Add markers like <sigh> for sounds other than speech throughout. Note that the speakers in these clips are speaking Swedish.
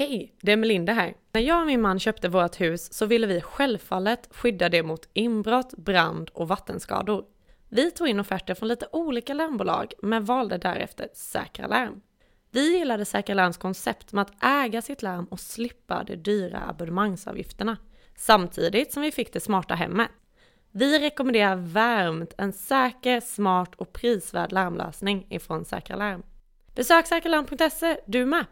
Hej, det är Melinda här. När jag och min man köpte vårt hus så ville vi självfallet skydda det mot inbrott, brand och vattenskador. Vi tog in offerter från lite olika larmbolag men valde därefter Säkra Larm. Vi gillade Säkra Larms koncept med att äga sitt larm och slippa de dyra abonnemangsavgifterna. Samtidigt som vi fick det smarta hemmet. Vi rekommenderar varmt en säker, smart och prisvärd larmlösning ifrån Säkra Larm. Besök säkralarm.se du med!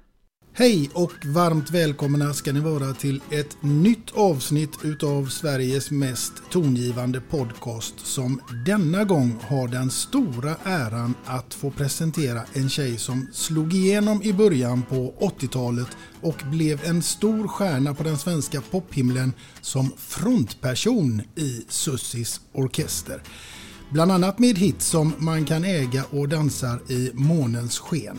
Hej och varmt välkomna ska ni vara till ett nytt avsnitt utav Sveriges mest tongivande podcast som denna gång har den stora äran att få presentera en tjej som slog igenom i början på 80-talet och blev en stor stjärna på den svenska pophimlen som frontperson i Sussis orkester. Bland annat med hits som Man kan äga och dansar i månens sken.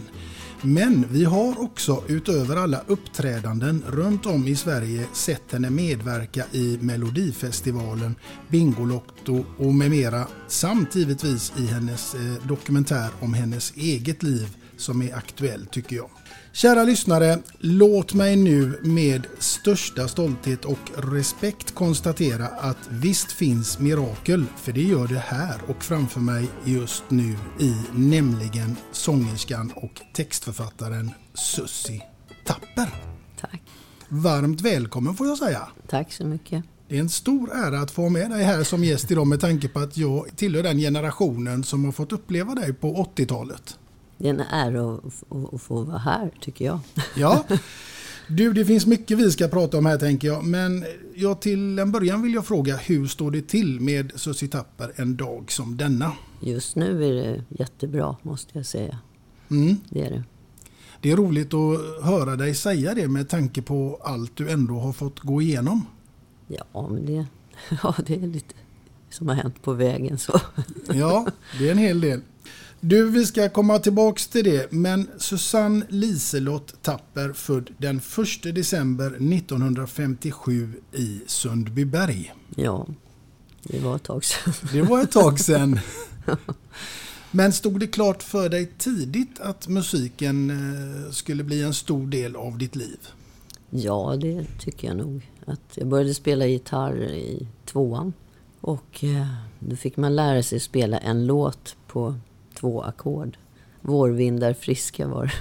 Men vi har också utöver alla uppträdanden runt om i Sverige sett henne medverka i Melodifestivalen, Bingolotto och med mera samt givetvis i hennes eh, dokumentär om hennes eget liv som är aktuell tycker jag. Kära lyssnare, låt mig nu med största stolthet och respekt konstatera att visst finns mirakel, för det gör det här och framför mig just nu i nämligen sångerskan och textförfattaren Sussi Tapper. Tack. Varmt välkommen får jag säga. Tack så mycket. Det är en stor ära att få ha med dig här som gäst idag med tanke på att jag tillhör den generationen som har fått uppleva dig på 80-talet. Det är en ära att, få vara här, tycker jag. Ja. <laughs> Du, det finns mycket vi ska prata om här tänker jag. Men jag till en början vill jag fråga, hur står det till med Sussi Tapper en dag som denna? Just nu är det jättebra, måste jag säga. Mm. Det är det. Det är roligt att höra dig säga det med tanke på allt du ändå har fått gå igenom. Ja, men det, <laughs> ja, det är lite som har hänt på vägen. så. Ja, det är en hel del. Du, vi ska komma tillbaks till det, men Susanne Liselott Tapper född den 1 december 1957 i Sundbyberg. Ja, det var ett tag sedan. Det var ett tag sedan. <laughs> Men stod det klart för dig tidigt att musiken eh, skulle bli en stor del av ditt liv? Ja, det tycker jag nog. Att jag började spela gitarr i tvåan. Och eh, då fick man lära sig spela en låt på två ackord. Vårvindar friska var.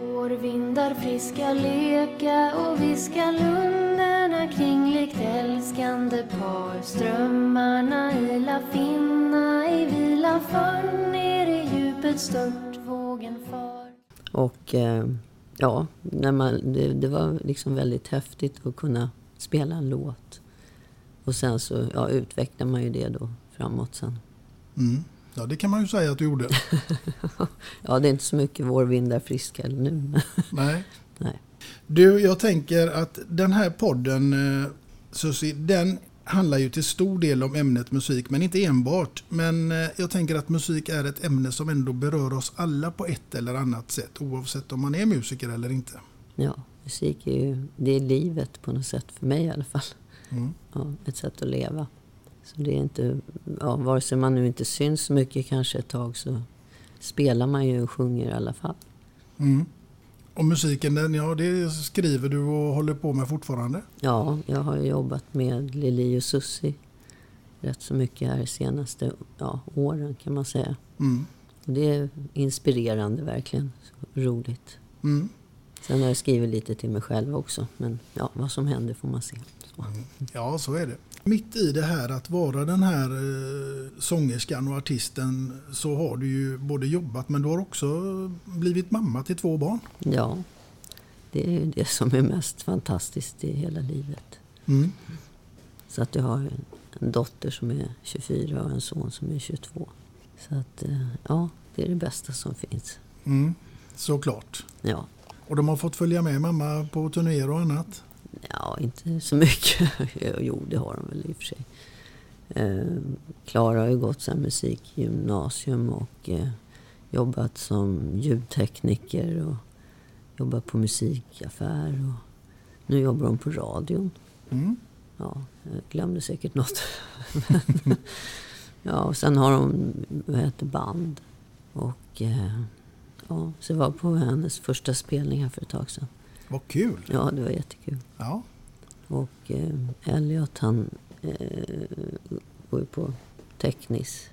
Vårvindar friska leka och viska lunderna kring likt älskande par. Strömmarna ila finna i vila för ner i djupet stört vågen far. Och eh, ja, när man, det, det var liksom väldigt häftigt att kunna spela en låt. Och sen så ja, utvecklar man ju det då framåt sen. Mm. Ja, det kan man ju säga att du gjorde. <laughs> Ja, det är inte så mycket vårvindar friska eller nu. <laughs> Nej. Nej. Du, jag tänker att den här podden, eh, Susie, den handlar ju till stor del om ämnet musik, men inte enbart. Men eh, jag tänker att musik är ett ämne som ändå berör oss alla på ett eller annat sätt, oavsett om man är musiker eller inte. Ja, musik är ju det är livet på något sätt, för mig i alla fall. Mm. Ja, ett sätt att leva. Så det är inte, ja, vare sig man nu inte syns så mycket kanske ett tag så spelar man ju och sjunger i alla fall. Mm. Och musiken, den, ja, det skriver du och håller på med fortfarande? Ja, jag har jobbat med Lili och Susi rätt så mycket här de senaste ja, åren kan man säga. Mm. Och det är inspirerande verkligen. Så roligt. Mm. Sen har jag skrivit lite till mig själv också. Men ja, vad som händer får man se. Så. Ja, så är det. Mitt i det här att vara den här eh, sångerskan och artisten så har du ju både jobbat men du har också blivit mamma till två barn. Ja, det är ju det som är mest fantastiskt i hela livet. Mm. Så att jag har en, en dotter som är 24 och en son som är 22. Så att eh, ja, det är det bästa som finns. Mm. Såklart. Ja, Och de har fått följa med mamma på turnéer och annat. Ja inte så mycket. <laughs> jo, det har de väl i och för sig. Eh, Klara har ju gått sen musikgymnasium och eh, jobbat som ljudtekniker och jobbat på musikaffär. Och nu jobbar hon på radion. Mm. Ja, jag glömde säkert något. Men, <laughs> ja, och sen har hon vad heter band. Och eh, ja, så jag var på hennes första spelning här för ett tag sedan. Vad kul! Ja, det var jättekul. Ja. Och eh, Elliot han eh, går ju på teknis.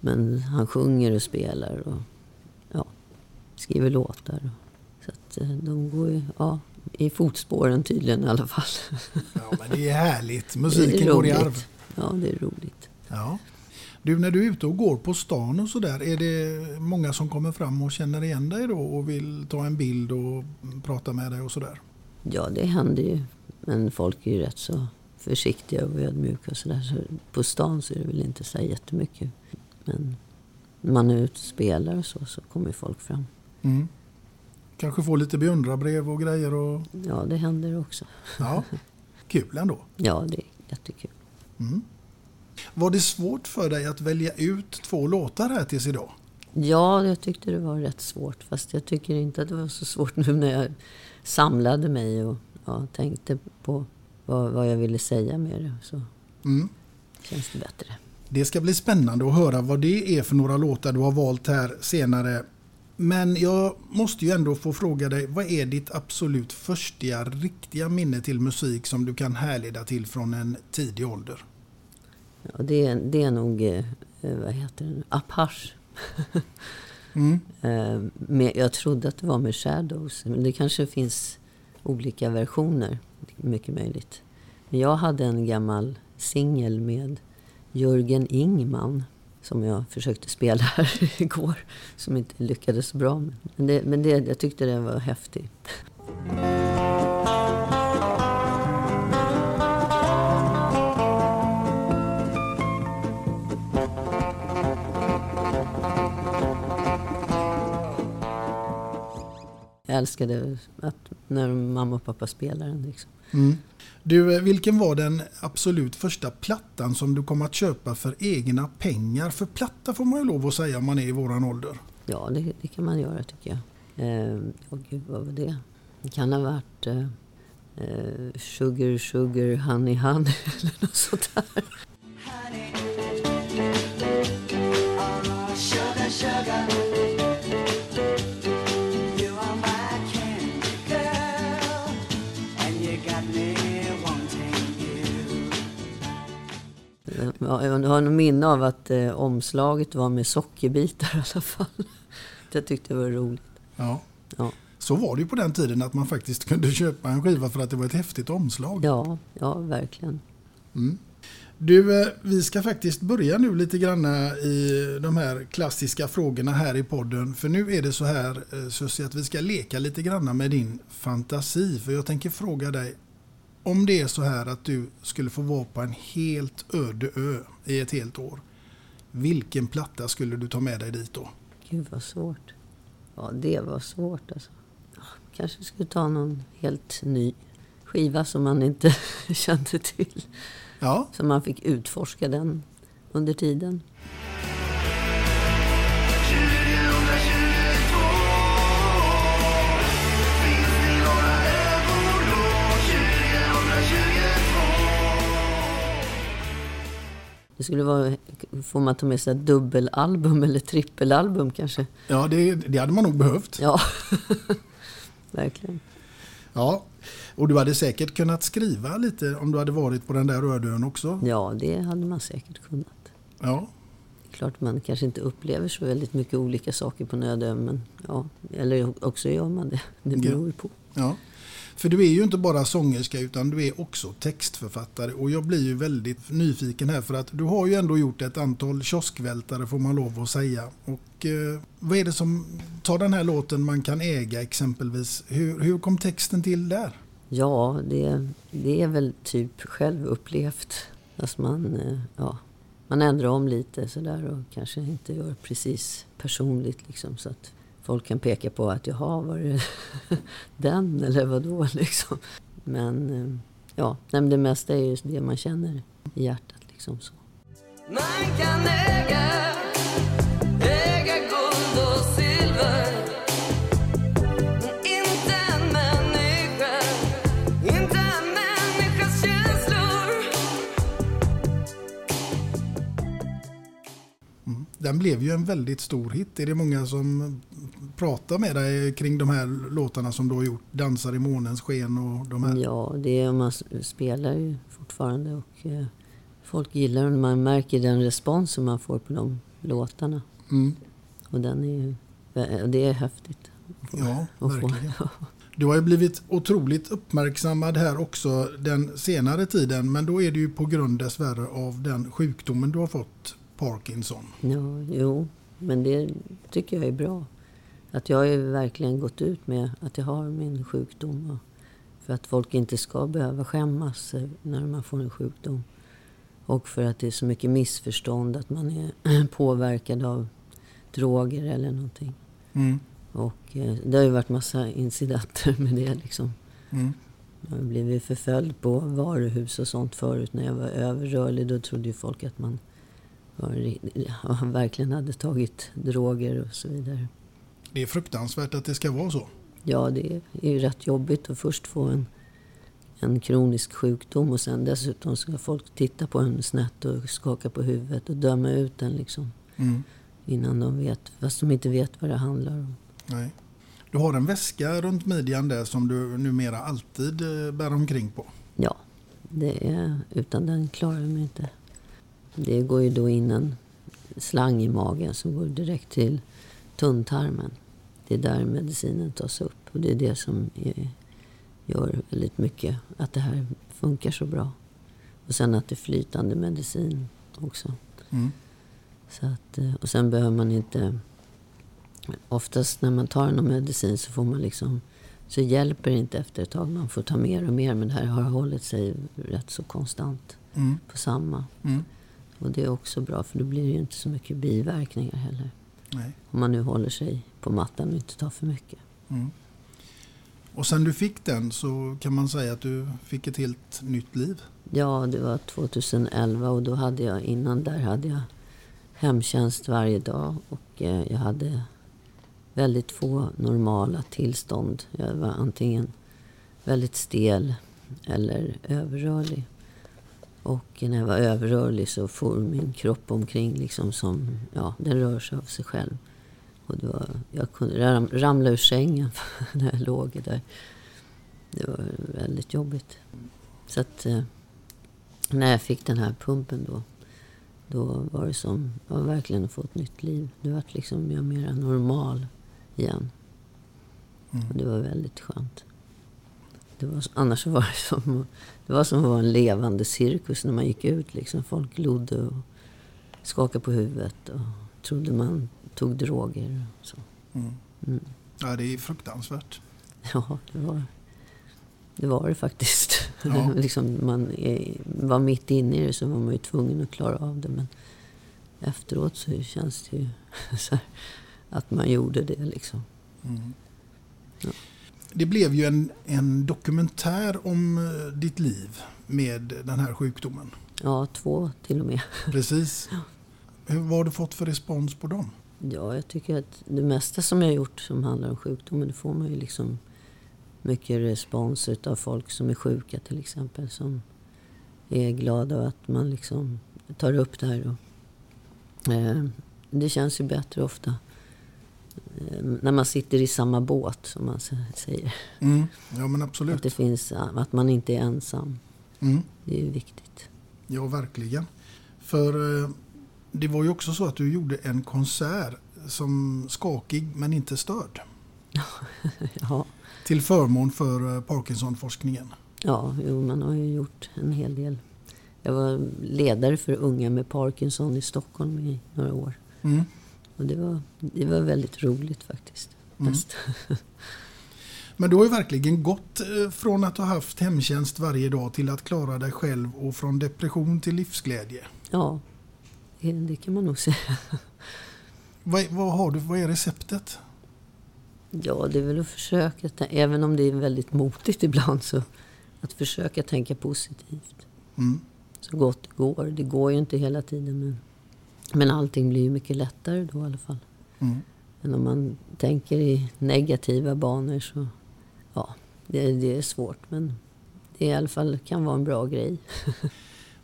Men han sjunger och spelar och ja, skriver låtar. Så att eh, de går ju ja, i fotspåren tydligen i alla fall. ja, men det är härligt. Det Musiken är går i arv. Ja, det är roligt. Ja. Du, när du är ute och går på stan och sådär, är det många som kommer fram och känner igen dig då och vill ta en bild och prata med dig och sådär? Ja, det händer ju. Men folk är ju rätt så försiktiga och ödmjuka och sådär. Så på stan så är det väl inte så jättemycket. Men när man är ute och spelar och så, så kommer folk fram. Mm. Kanske få lite beundrarbrev och grejer och Ja, det händer också. ja, kul ändå. Ja, det är jättekul. Mm. Var det svårt för dig att välja ut två låtar här tills idag? Ja, jag tyckte det var rätt svårt. Fast jag tycker inte att det var så svårt nu när jag samlade mig och ja, tänkte på vad, vad jag ville säga med det. Så Mm. känns det bättre. Det ska bli spännande att höra vad det är för några låtar du har valt här senare. Men jag måste ju ändå få fråga dig, vad är ditt absolut första riktiga minne till musik som du kan härleda till från en tidig ålder? Ja, det, är- det är nog, eh, vad heter det nu, Apache. Mm. <laughs> Eh, med, jag trodde att det var med Shadows, men det kanske finns olika versioner. Mycket möjligt. Men jag hade en gammal singel med Jörgen Ingman som jag försökte spela <laughs> här igår, som inte lyckades så bra. Men, det, men det, jag tyckte den var häftig. Älskade att när mamma och pappa spelade den. Liksom. Mm. Du, eh, vilken var den absolut första plattan som du kom att köpa för egna pengar? För platta får man ju lov att säga om man är i våran ålder. Ja, det, det kan man göra tycker jag. Eh, åh gud, vad var det? Det kan ha varit eh, eh, Sugar, Sugar, Honey, Honey <laughs> eller något sånt där. Jag har något minne av att eh, omslaget var med sockerbitar i alla fall. <laughs> Jag tyckte det var roligt. Ja. Ja, Så var det ju på den tiden att man faktiskt kunde köpa en skiva för att det var ett häftigt omslag. ja, ja verkligen. Du, eh, vi ska faktiskt börja nu lite grann i de här klassiska frågorna här i podden. För nu är det så här eh, Susie att vi ska leka lite grann med din fantasi. För jag tänker fråga dig om det är så här att du skulle få vara på en helt öde ö i ett helt år. Vilken platta skulle du ta med dig dit då? Gud vad svårt. Ja, det var svårt alltså. Kanske skulle ta någon helt ny skiva som man inte <laughs> kände till. Ja, Så man fick utforska den under tiden. Det skulle vara, får man ta med sig dubbelalbum eller trippelalbum kanske? ja det, det hade man nog behövt. Ja, <laughs> verkligen. Ja, och du hade säkert kunnat skriva lite om du hade varit på den där Rödön också. Ja, det hade man säkert kunnat. Ja, Klart man kanske inte upplever så väldigt mycket olika saker på Nödö, men ja, eller också gör man det. Det beror ju på. ja. För du är ju inte bara sångerska utan du är också textförfattare och jag blir ju väldigt nyfiken här för att du har ju ändå gjort ett antal kioskvältare får man lov att säga. Och eh, vad är det som tar den här låten man kan äga exempelvis? Hur, hur kom texten till där? Ja, det, det är väl typ självupplevt. Fast man, eh, ja, man ändrar om lite sådär och kanske inte gör precis personligt liksom. Så att folk kan peka på att jaha, var det <laughs> den eller vadå <laughs> liksom. Men eh, ja, men det mesta är ju det man känner i hjärtat liksom så. Man kan äga, äga guld och silver Men inte en människa, inte en människas känslor Den blev ju en väldigt stor hit. Är det många som pratar med dig kring de här låtarna som du har gjort? Dansar i månens sken och de här? Ja, det är, man spelar ju fortfarande och eh, folk gillar den. Man märker den respons som man får på de låtarna. Mm. Och den är ju, eh, det är häftigt. Ja, <laughs> verkligen. Du har ju blivit otroligt uppmärksammad här också den senare tiden men då är det ju på grund dessvärre av den sjukdomen du har fått, Parkinson. Ja, jo, men det tycker jag är bra. Att jag har ju verkligen gått ut med att jag har min sjukdom. Och för att folk inte ska behöva skämmas när man får en sjukdom. Och för att det är så mycket missförstånd att man är <clears throat> påverkad av droger eller någonting. Mm. Och eh, det har ju varit massa incidenter med det liksom. Mm. Jag har blivit förföljd på varuhus och sånt förut när jag var överrörlig. Då trodde ju folk att man var, verkligen hade tagit droger och så vidare. Det är fruktansvärt att det ska vara så. Ja, det är ju rätt jobbigt att först få en, en kronisk sjukdom och sen dessutom ska folk titta på en snett och skaka på huvudet och döma ut den liksom. Mm. Innan de vet, fast de inte vet vad det handlar om. Nej. Du har en väska runt midjan där som du numera alltid eh, bär omkring på. Ja, det är, utan den klarar jag mig inte. Det går ju då in en slang i magen som går direkt till tunntarmen. Det är där medicinen tas upp och det är det som gör väldigt mycket att det här funkar så bra. Och sen att det är flytande medicin också. Mm. Så att, eh, och sen behöver man inte... Oftast när man tar någon medicin så får man liksom... Så hjälper det inte efter ett tag. Man får ta mer och mer. Men det här har hållit sig rätt så konstant Mm. på samma. Mm. Och det är också bra för då blir det ju inte så mycket biverkningar heller. Nej. Om man nu håller sig på mattan och inte tar för mycket. Mm. Och sen du fick den så kan man säga att du fick ett helt nytt liv. Ja, det var 2011 och då hade jag, innan där hade jag hemtjänst varje dag och eh, jag hade väldigt få normala tillstånd. Jag var antingen väldigt stel eller överrörlig. Och när jag var överrörlig så for min kropp omkring liksom som, ja, den rör sig av sig själv. Och det var, jag kunde ram, ramla ur sängen <laughs> när jag låg där. Det var väldigt jobbigt. Så att eh, när jag fick den här pumpen då, då var det som jag verkligen att få ett nytt liv. Det var liksom jag mera normal igen. Och det var väldigt skönt. Det var, annars var det som, det var som att vara en levande cirkus när man gick ut. Liksom. Folk lodde och skakade på huvudet och trodde man tog droger. Och så. Mm. Mm. Ja, det är fruktansvärt. <laughs> Ja, det var det, var det faktiskt. Ja. <laughs> liksom man var mitt inne i det så var man ju tvungen att klara av det. Men efteråt så känns det ju <laughs> så här, att man gjorde det liksom. Det blev ju en, en dokumentär om eh, ditt liv med den här sjukdomen. Ja, två till och med. Precis. <laughs> Vad har du fått för respons på dem? Ja, jag tycker att det mesta som jag har gjort som handlar om sjukdomen, det får man ju liksom mycket respons av folk som är sjuka till exempel. Som är glada att man liksom tar upp det här. Och, eh, det känns ju bättre ofta. När man sitter i samma båt, som man sä- säger. Mm. Ja men Att, absolut. det finns, att man inte är ensam. Mm. Det är viktigt. Ja verkligen. För eh, det var ju också så att du gjorde en konsert som skakig men inte störd. <laughs> Ja, Till förmån för eh, Parkinsonforskningen. ja jo, man har ju gjort en hel del. Jag var ledare för unga med Parkinson i Stockholm i några år. Mm. Och det var, det var väldigt roligt faktiskt. Mm. <laughs> Men du har ju verkligen gått eh, från att ha haft hemtjänst varje dag till att klara dig själv och från depression till livsglädje. Ja, det, kan man nog <laughs> säga. Vad, vad har du, vad är receptet? Ja, det är väl att försöka, även om det är väldigt motigt <laughs> ibland, så att försöka tänka positivt. Mm. Så gott det går. Det går ju inte hela tiden, men, men allting blir ju mycket lättare då i alla fall. Mm. Men om man tänker i negativa banor så, ja, det, det är svårt. Men det i alla fall kan vara en bra grej. <laughs>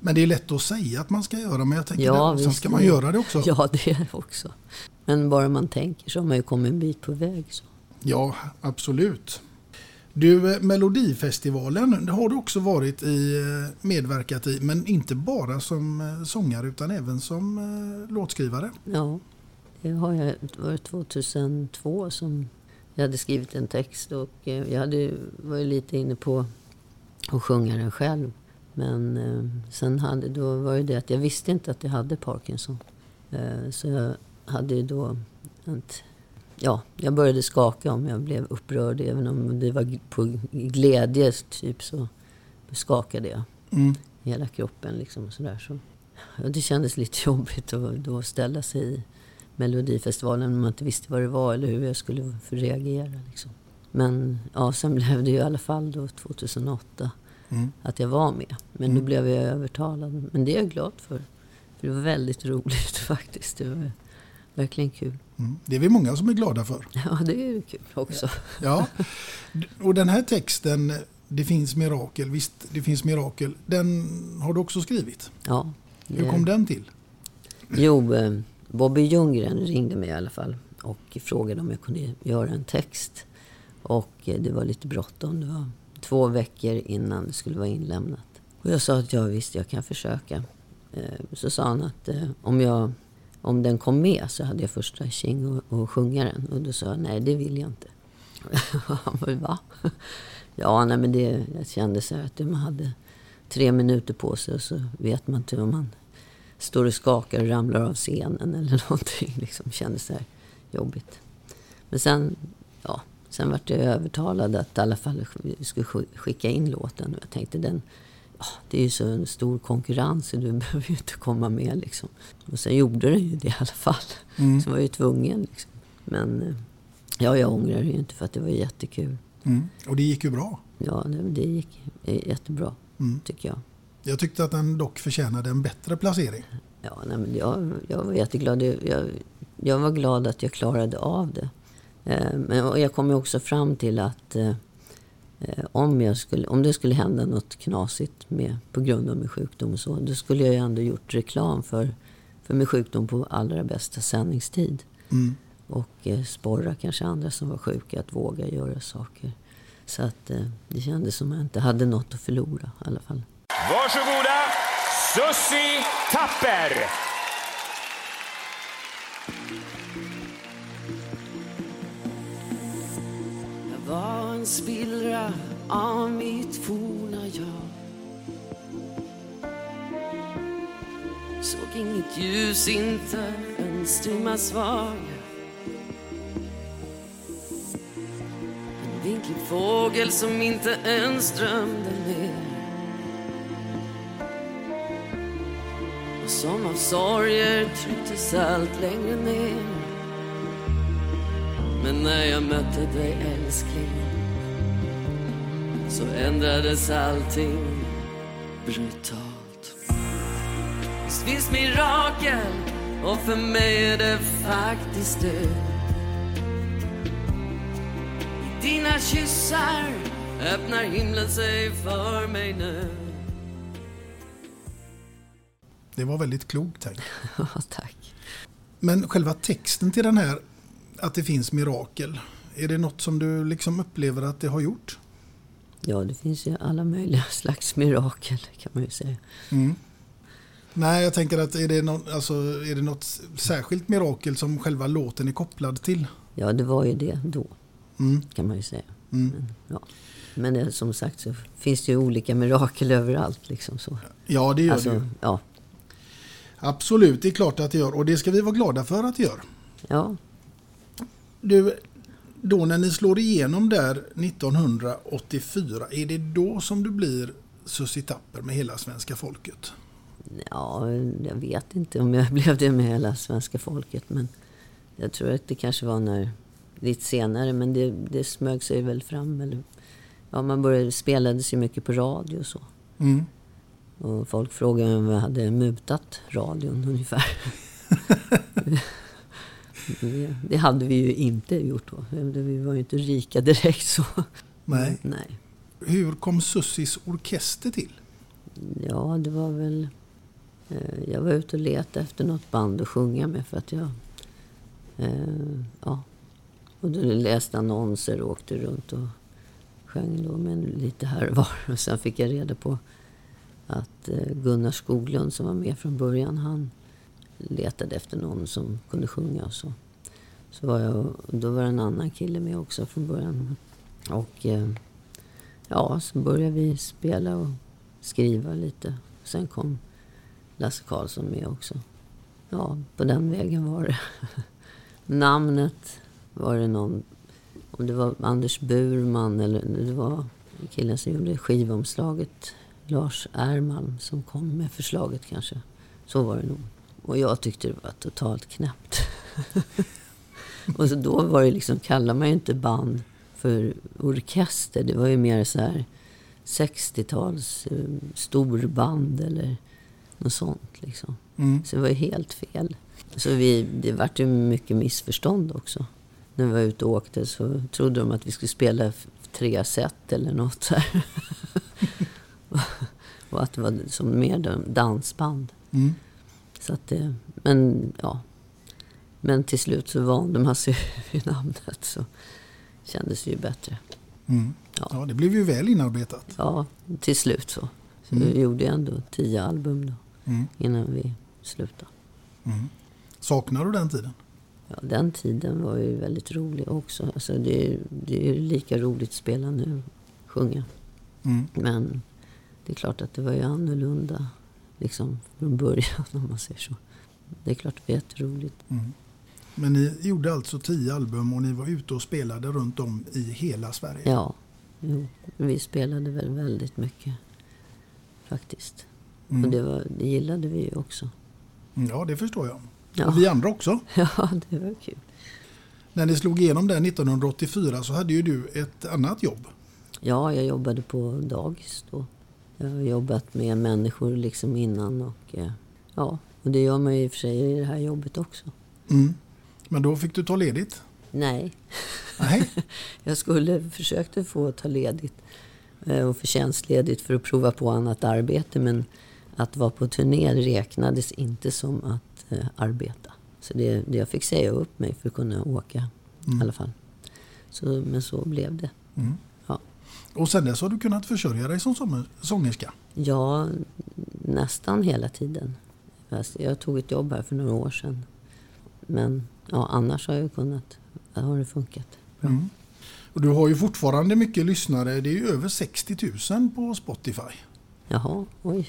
Men det är lätt att säga att man ska göra men jag tänker Ja, det, sen ska man göra det också. <laughs> Ja, det är det också. Men bara man tänker så har man ju kommit en bit på väg. Så. Ja, absolut. Du, eh, Melodifestivalen har du också varit i, eh, medverkat i, men inte bara som eh, sångare utan även som låtskrivare. Ja, det har jag. Det var 2002 som jag hade skrivit en text och jag hade, var ju lite inne på att sjunga den själv. Men sen hade, då var det det att jag visste inte att jag hade Parkinson. Så jag hade ju då ett, Ja, jag började skaka om jag blev upprörd. Även om det var på glädje typ så skakade jag Mm. hela kroppen. Liksom, och sådär. Så, ja, det kändes lite jobbigt att då ställa sig i Melodifestivalen när man inte visste vad det var eller hur jag skulle reagera. Liksom. Men ja, sen blev det ju i alla fall då 2008 Mm. att jag var med. Men Mm. nu blev jag övertalad. Men det är jag glad för. För det var väldigt roligt <laughs> faktiskt. Det var verkligen kul. Mm. Det är vi många som är glada för. <laughs> Ja, det är kul också. Ja. Och den här texten, Det finns mirakel, visst det finns mirakel, den har du också skrivit. Ja. Hur det- kom den till? Jo, eh, Bobby Ljunggren ringde mig i alla fall och frågade om jag kunde göra en text. Och eh, det var lite bråttom. Det var två veckor innan det skulle vara inlämnat. Och jag sa att ja, visst, jag kan försöka. Eh, Så sa han att om, jag, om den kom med så hade jag första tjing och, och sjunga den. Och då sa jag nej, det vill jag inte. <laughs> Han bara, va? Ja, nej, men det, jag kände så här att man hade tre minuter på sig och så vet man inte om man står och skakar och ramlar av scenen <laughs> eller någonting. Liksom kändes så här jobbigt. Men sen, ja, sen vart jag övertalad att i alla fall vi skulle skicka in låten. Och jag tänkte den, det är ju så en stor konkurrens så du <laughs> behöver ju inte komma med liksom. Och sen gjorde den ju det i alla fall. Mm. Så var jag ju tvungen liksom. Men eh, ja, jag ångrar det ju inte för att det var jättekul. Mm. Och det gick ju bra. Ja, det, det gick jättebra Mm. tycker jag. Jag tyckte att den dock förtjänade en bättre placering. Ja, nej, men jag, jag var jätteglad. Jag, jag var glad att jag klarade av det. Eh, men jag kom ju också fram till att eh, om, jag skulle, om det skulle hända något knasigt med, på grund av min sjukdom och så, då skulle jag ju ändå gjort reklam för, för min sjukdom på allra bästa sändningstid. Mm. Och eh, sporra kanske andra som var sjuka att våga göra saker. Så att eh, det kändes som att jag inte hade något att förlora i alla fall. Varsågoda, Sussi Tapper! En spillra av mitt forna jag. Såg inget ljus, inte en strimma svag En vinklig fågel som inte ens drömde mer Och som av sorger trycktes allt längre ner. Men när jag mötte dig älskling så ändrades allting brutalt. Visst finns mirakel och för mig är det faktiskt du. I dina kyssar öppnar himlen sig för mig nu. Det var väldigt klokt tänkt. <laughs> Ja, tack. Men själva texten till den här, att det finns mirakel. Är det något som du liksom upplever att det har gjort? Ja, det finns ju alla möjliga <laughs> slags mirakel kan man ju säga. Mm. Nej, jag tänker att är det, något, alltså, är det något särskilt mirakel som själva låten är kopplad till? Ja, det var ju det då, Mm. kan man ju säga. Mm. Men, ja. Men eh, som sagt så finns det ju olika mirakel överallt. Liksom så. Ja, det gör Alltså, det ju. ja, Absolut, det är klart att det gör. Och det ska vi vara glada för att det gör. ja, Du, då när ni slår igenom där 1984, är det då som du blir Susie Tapper med hela svenska folket? ja, jag vet inte om jag <laughs> blev det med hela svenska folket. Men jag tror att det kanske var när, lite senare. Men det, det smög sig väl fram. Eller, ja, man började, spelades ju mycket på radio och så. Mm. Och folk frågade om jag hade mutat radion ungefär. <laughs> <laughs> det, det hade vi ju inte gjort då. Vi var ju inte rika direkt så. Nej. Nej. Hur kom Sussies orkester till? Ja, det var väl... Eh, jag var ute och letade efter något band att sjunga med för att jag... Eh, ja. Och då läste annonser och åkte runt och sjöng då med lite här och var. Och sen fick jag reda på att eh, Gunnar Skoglund som var med från början, han letade efter någon som kunde sjunga och så. Så var jag, då var det en annan kille med också från början. Och eh, ja, så började vi spela och skriva lite. Sen kom Lasse Karlsson med också. Ja, på den vägen var det. <laughs> Namnet var det någon, om det var Anders Burman eller det var killen som gjorde skivomslaget, Lars Ermalm, som kom med förslaget kanske. Så var det nog. Och jag tyckte det var totalt knäppt. <laughs> och så då var det liksom, kallar man ju inte band för orkester. Det var ju mer så här 60-tals eh, storband eller något sånt liksom. Mm. Så det var ju helt fel. Så vi, det vart ju mycket missförstånd också. När vi var ute och åkte så trodde de att vi skulle spela tre set eller något så här. <laughs> och att det var som mer dan- dansband. Mm. Så att det, men ja. Men till slut så vande man sig <laughs> vid namnet så kändes det ju bättre. Mm. Ja. Ja, det blev ju väl inarbetat. Ja, till slut så. Så Mm. vi gjorde ändå tio album då, Mm. innan vi slutade. Mm. Saknar du den tiden? Ja, den tiden var ju väldigt rolig också. Alltså det, är, det är ju lika roligt att spela nu, sjunga. Mm. Men det är klart att det var ju annorlunda liksom från början <laughs> om man säger så. Det är klart det var jätteroligt. Mm. Men ni gjorde alltså tio album och ni var ute och spelade runt om i hela Sverige? Ja, jo, vi spelade väl väldigt mycket faktiskt. Mm. Och det, var, det gillade vi ju också. Mm, Ja, det förstår jag. Ja. Och vi andra också. <laughs> Ja, det var kul. När ni slog igenom där 1984 så hade ju du ett annat jobb. Ja, jag jobbade på dagis då. Jag har jobbat med människor liksom innan och eh, ja, och det gör man ju i och för sig i det här jobbet också. Mm. Men då fick du ta ledigt? Nej, Nej. <laughs> jag skulle försökte få ta ledigt eh, och förtjänstledigt för att prova på annat arbete men att vara på turné räknades inte som att eh, arbeta. Så det, det jag fick säga upp mig för att kunna åka Mm. i alla fall. Så, men så blev det. Mm. Och sen dess har du kunnat försörja dig som sång- sångerska? Ja, nästan hela tiden. Jag tog ett jobb här för några år sedan. Men ja, annars har jag kunnat, har det funkat. Bra. Mm. Och du har ju fortfarande mycket lyssnare. Det är ju över 60 000 på Spotify. Jaha, oj.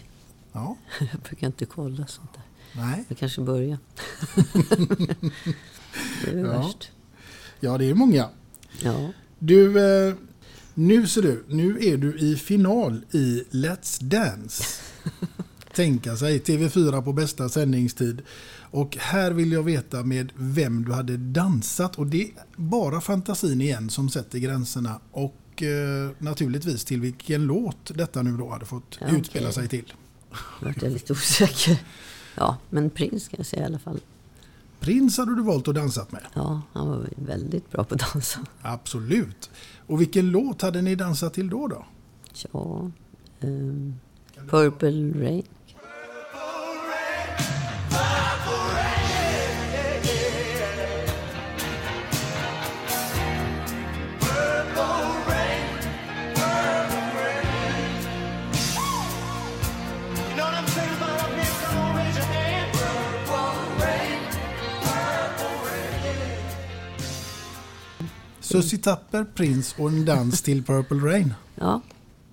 Ja, <laughs> Jag brukar inte kolla sånt där. nej. Jag kanske börjar. <laughs> <laughs> det är väl Ja. värst. Ja, det är många. Ja. Du, eh, nu ser du, nu är du i final i Let's Dance. <laughs> tänka sig. TV4 på bästa sändningstid. Och här vill jag veta med vem du hade dansat. Och det är bara fantasin igen som sätter gränserna. Och eh, naturligtvis till vilken låt detta nu då hade fått Ja, utspela sig till. Nu vart jag lite osäker. Ja, men prins kan jag säga i alla fall. Prins hade du valt att dansat med. Ja, han var väldigt bra på att dansa. Absolut. Och vilken låt hade ni dansat till då? då? Ja, ehm, Purple Rain. Sussie Tapper, Prins och en dans till Purple Rain. Ja,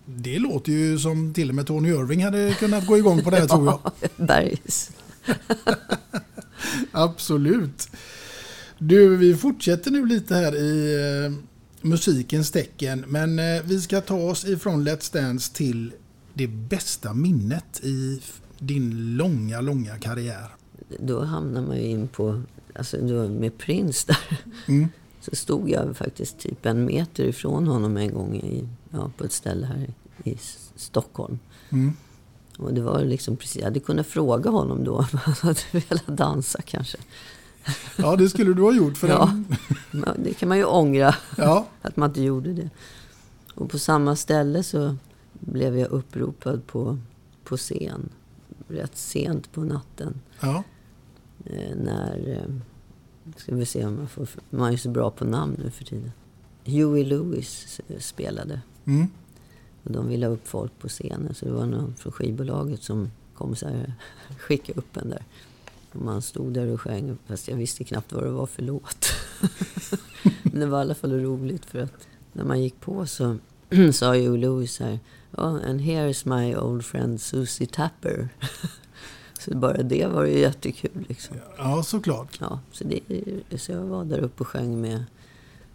Det låter ju som till och med Tony Irving hade kunnat gå igång på det här <laughs> tror jag. Bergs. <laughs> Absolut. Du, vi fortsätter nu lite här i eh, musikens tecken. Men eh, vi ska ta oss ifrån Let's Dance till det bästa minnet i din långa, långa karriär. Då hamnar man ju in på, alltså då med Prince där. Mm. Så stod jag faktiskt typ en meter ifrån honom en gång i, ja, på ett ställe här i, Stockholm. Mm. Och det var liksom precis, jag hade kunnat fråga honom då <laughs> om han hade velat dansa kanske. Ja, det skulle du ha gjort. För Ja. den, Det kan man ju ångra, ja. <laughs> att man inte gjorde det. Och på samma ställe så blev jag uppropad på, på scen. Rätt sent på natten. ja. Eh, när, eh, ska vi se om jag får, man är ju så bra på namn nu för tiden. Huey Lewis spelade. Mm. Och de ville ha upp folk på scenen. Så det var någon från skivbolaget som kom så här, <laughs> skicka upp en där. Och man stod där och sjöng, fast jag visste knappt vad det var för låt. <laughs> Men det var i alla fall roligt för att när man gick på så <clears throat> sa ju Louis här, oh, and here's my old friend Susie Tapper. <laughs> så bara det var ju jättekul liksom. ja, såklart. Ja, så, det, så jag var där uppe och sjöng med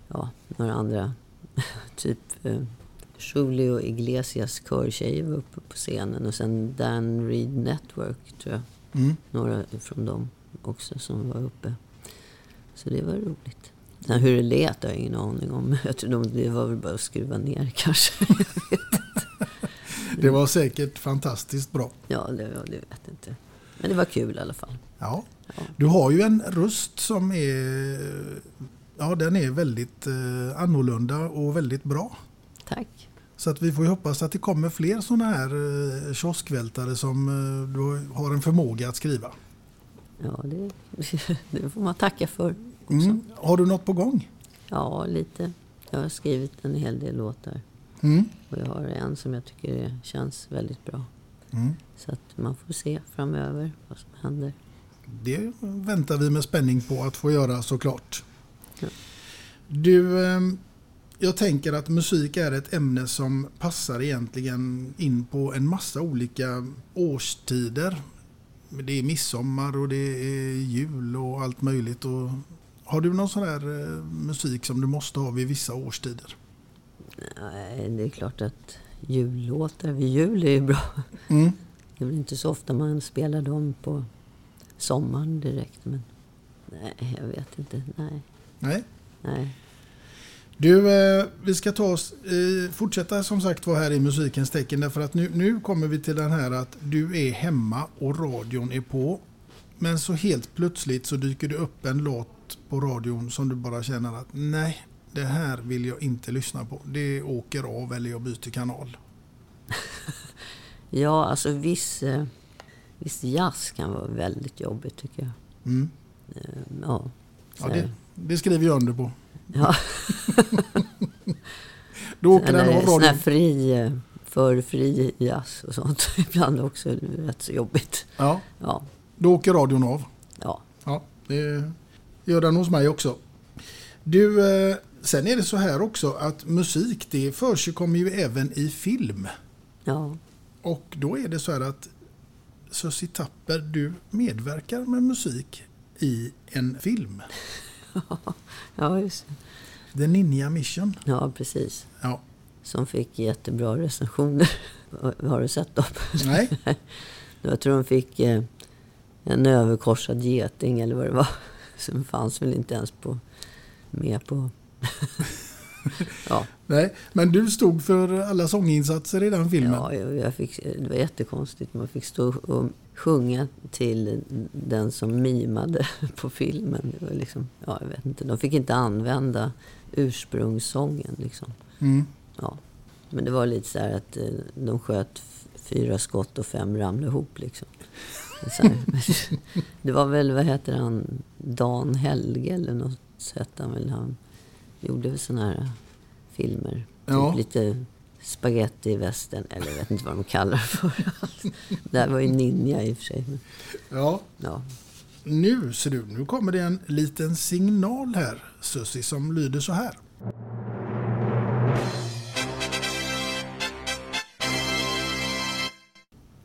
ja, några andra. <laughs> typ eh, Julio Iglesias körtjejer var uppe på scenen. Och sen Dan Reed Network, tror jag. Mm. Några från dem också som var uppe. Så det var roligt. Sen hur det lät har jag ingen aning om. <laughs> Jag tror de, det var väl bara att skruva ner <laughs> kanske. Det var säkert fantastiskt bra. ja, det, ja, det vet jag inte. Men det var kul i alla fall. Ja. Du har ju en röst som är, ja, den är väldigt eh, annorlunda och väldigt bra. Tack. Så att vi får ju hoppas att det kommer fler sådana här eh, kioskvältare som eh, du har en förmåga att skriva. Ja, det, <laughs> det får man tacka för. Mm. Har du något på gång? Ja, lite. Jag har skrivit en hel del låtar. Mm. Och jag har en som jag tycker känns väldigt bra. Mm. Så att man får se framöver vad som händer. Det väntar vi med spänning på att få göra såklart. Ja. Du, eh, jag tänker att musik är ett ämne som passar egentligen in på en massa olika årstider. Det är midsommar och det är jul och allt möjligt. Och har du någon sån här eh, musik som du måste ha vid vissa årstider? Nej, det är klart att jullåtar vid jul är ju bra. Mm. Det är väl inte så ofta man spelar dem på sommaren direkt. Men nej, jag vet inte. Nej, Nej. nej. Du, eh, vi ska ta oss, eh, fortsätta som sagt vara här i musikens tecken därför att nu, nu kommer vi till den här att du är hemma och radion är på. Men så helt plötsligt så dyker det upp en låt på radion som du bara känner att nej, det här vill jag inte lyssna på. Det åker av eller jag byter kanal. <laughs> Ja, alltså viss, eh, viss jazz kan vara väldigt jobbigt tycker jag. Mm. Eh, Ja, Ja, det, det skriver jag under på. ja. <laughs> Då åker den av radion. fri, eh, för fri jazz och sånt. <laughs> Ibland också rätt så jobbigt. Ja, Ja, då åker radion av. ja. Ja, det gör den hos mig också. Du, sen är det så här också att musik det försigkommer ju även i film. ja. Och då är det så här att Sussie Tapper, du medverkar med musik i en film. <laughs> Ja, just det. The Ninja Mission. Ja, precis. Ja, Som fick jättebra recensioner. <laughs> Har du sett dem? <laughs> nej, Jag tror de fick eh, en överkorsad geting eller vad det var. Som fanns väl inte ens på, med på... <laughs> ja. Nej, men du stod för alla sånginsatser i den filmen. Ja, jag, jag fick, det var jättekonstigt. Man fick stå och sjunga till den som mimade <laughs> på filmen. Det var liksom, ja, jag vet inte. De fick inte använda ursprungssången. Liksom. Mm. Ja. Men det var lite så här att eh, de sköt fyra skott och fem ramlade ihop. Liksom. <laughs> Det var väl, vad heter han, Dan Helge eller något hette han väl. Han gjorde väl sådana här filmer. Ja. Typ lite spaghetti västern eller jag vet inte vad de kallar det för. <laughs> Det här var ju ninja i och för sig. Men, Ja, ja. nu ser du, nu kommer det en liten signal här, Sussi, som lyder så här.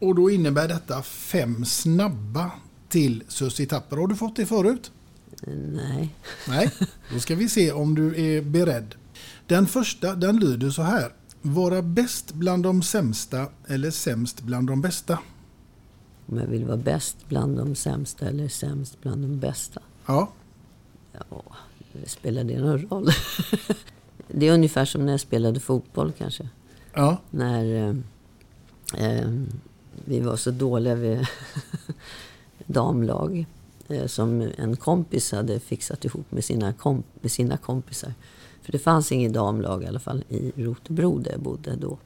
Och då innebär detta fem snabba till Sussi Tapper. Har du fått det förut? Nej. Nej, då ska vi se om du är beredd. Den första den lyder så här. Vara bäst bland de sämsta eller sämst bland de bästa. Om jag vill vara bäst bland de sämsta eller sämst bland de bästa. Ja, Ja, spelar det någon roll? <laughs> det är ungefär som när jag spelade fotboll kanske. ja, När eh, eh, vi var så dåliga vid <laughs> damlag. Eh, som en kompis hade fixat ihop med sina, komp- med sina kompisar. För det fanns inget damlag i alla fall i Rotebro där jag bodde då.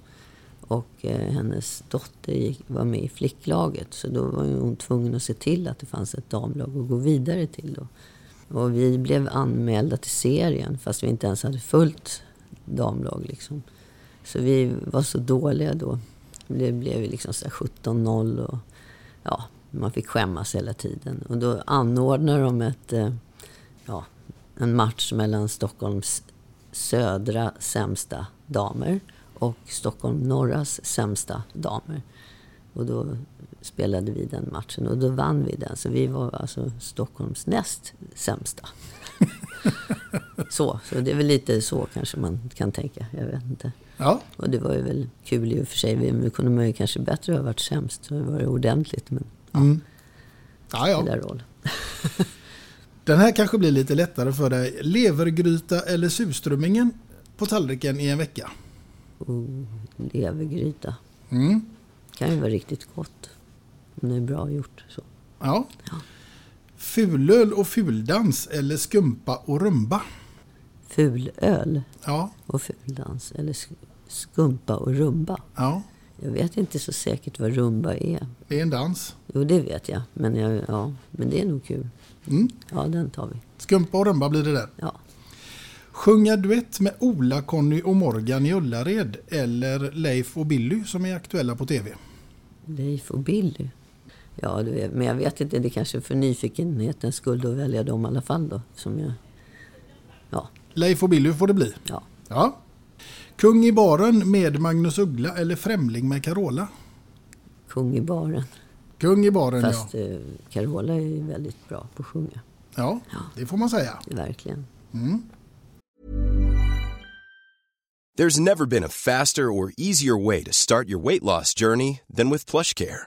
Och eh, hennes dotter gick, var med i flicklaget. Så då var hon tvungen att se till att det fanns ett damlag att gå vidare till. Då. Och vi blev anmälda till serien fast vi inte ens hade fullt damlag. Liksom. Så vi var så dåliga då. Det blev liksom 17-0 och ja, man fick skämmas hela tiden. Och då anordnade de ett, eh, ja, en match mellan Stockholms södra sämsta damer och Stockholm norras sämsta damer. Och då spelade vi den matchen och då vann vi den. Så vi var alltså Stockholms näst sämsta. <laughs> så, så det är väl lite så kanske man kan tänka. Jag vet inte. ja, Och det var ju väl kul i och för sig. Vi kunde man ju kanske bättre ha varit sämst. Så det var det ordentligt. Men mm. ja, ja. spelar roll. <laughs> Den här kanske blir lite lättare för dig. Levergryta eller surströmmingen på tallriken i en vecka? Oh, levergryta. Mm. Kan ju vara riktigt gott. Om det är bra gjort. Så. Ja. Fulöl och fuldans eller skumpa och rumba? Fulöl Ja, och fuldans. Eller sk- skumpa och rumba. ja, Jag vet inte så säkert vad rumba är. det är en dans. Jo, det vet jag. Men, jag, ja, men det är nog kul. Mm. Ja, den tar vi. Skumpa och rumba blir det där. Ja. Sjunga duett med Ola, Conny och Morgan i Ullared eller Leif och Billy som är aktuella på TV. Leif och Billy. Ja, men jag vet inte. Det kanske är för nyfikenhetens skull att välja dem i alla fall då. Som jag, ja, Leif och Billy får det bli. ja. Ja. Kung i baren med Magnus Uggla eller Främling med Carola? Kung i baren. Kung i baren Fast ja. eh, Carola är ju väldigt bra på att sjunga. Ja, det får man säga. Verkligen. Mm. There's never been a faster or easier way to start your weight loss journey than with PlushCare.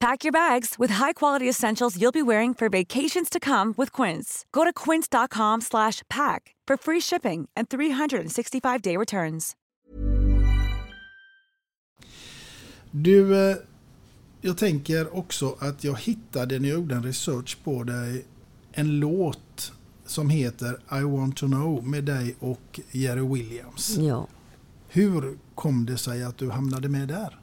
Pack your bags with high-quality essentials you'll be wearing for vacations to come with Quince. Go to quince.com/pack for free shipping and 365-day returns. Du, eh, jag tänker också att jag hittade när jag gjorde en research på dig en låt som heter I want to know med dig och Jerry Williams. Ja. Hur kom det sig att du hamnade med där?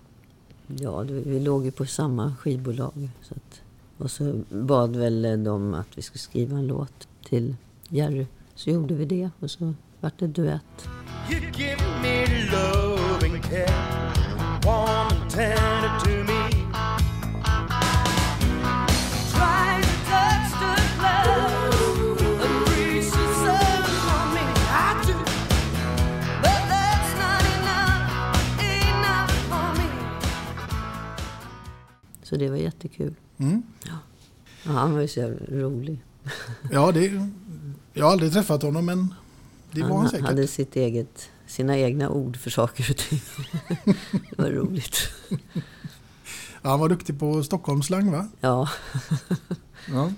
Ja, vi låg ju på samma skivbolag. Så att, och så bad väl de att vi skulle skriva en låt till Jerry. Så gjorde vi det och så vart det duett. You give me love and care, warm and tender to me. Så det var jättekul. Mm. Ja, han var ju så jävla rolig. Ja, det, jag har aldrig träffat honom men det var han han säkert. hade sitt eget, sina egna ord för saker och ting. det var roligt. <laughs> Ja, han var duktig på Stockholmsslang va? Ja. ja.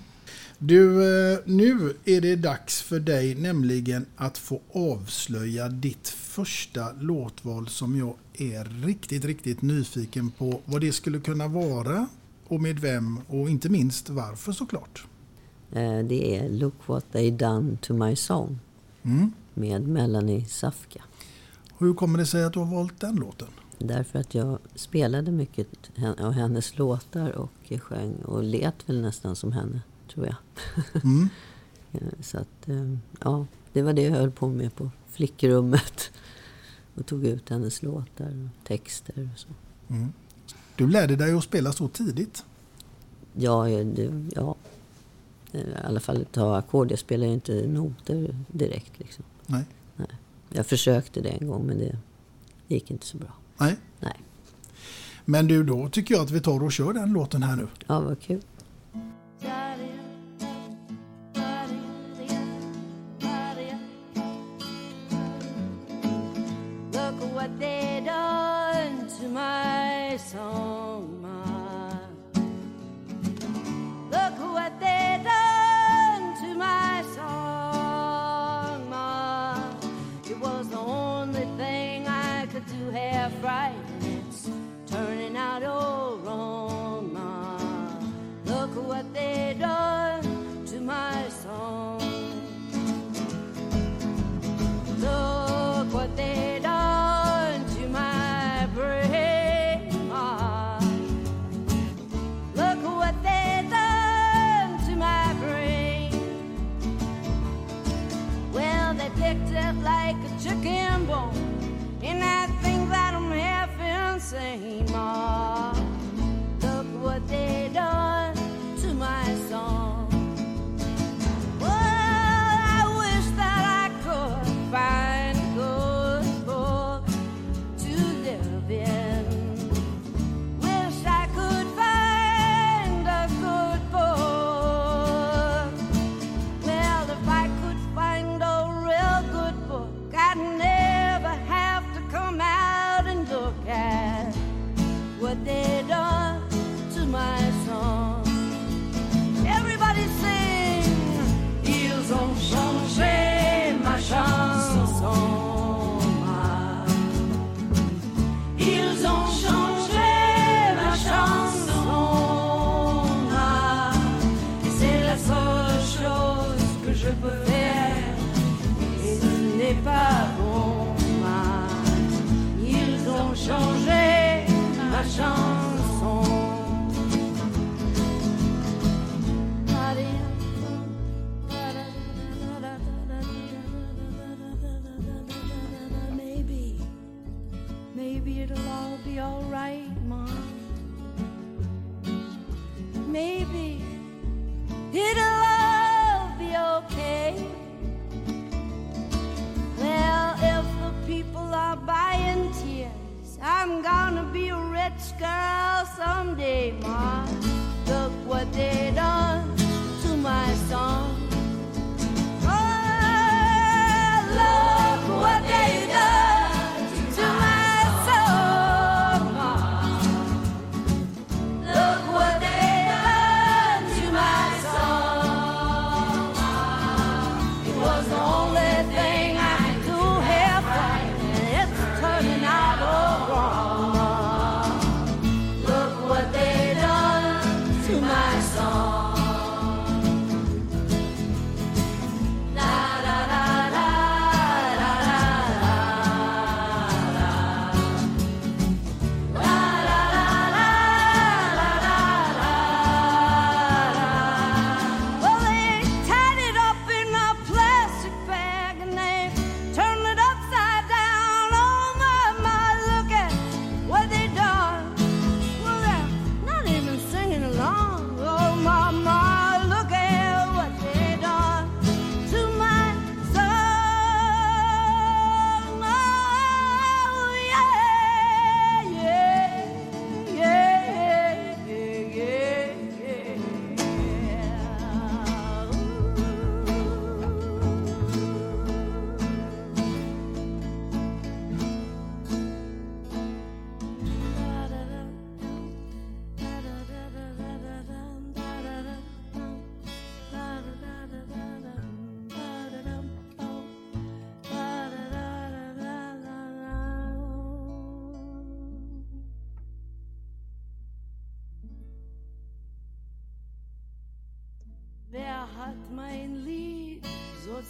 Du, eh, nu är det dags för dig nämligen att få avslöja ditt första låtval som jag är riktigt, riktigt nyfiken på vad det skulle kunna vara och med vem och inte minst varför såklart. Eh, Det är Look what they done to my song Mm. med Melanie Safka. Hur kommer det sig att du har valt den låten? Därför att jag spelade mycket av hennes låtar och sjöng och let väl nästan som henne, tror jag. Mm. <laughs> Så att, eh, ja, det var det jag höll på med på flickrummet. Och tog ut hennes låtar och texter och så. Mm. Du lärde dig att spela så tidigt. Ja, det, ja. I alla fall ta ackord. Jag spelar ju inte noter direkt. Liksom. Nej. Nej. Jag försökte det en gång men det gick inte så bra. Nej. Nej. Men du, då tycker jag att vi tar och kör den låten här nu. Ja, vad kul.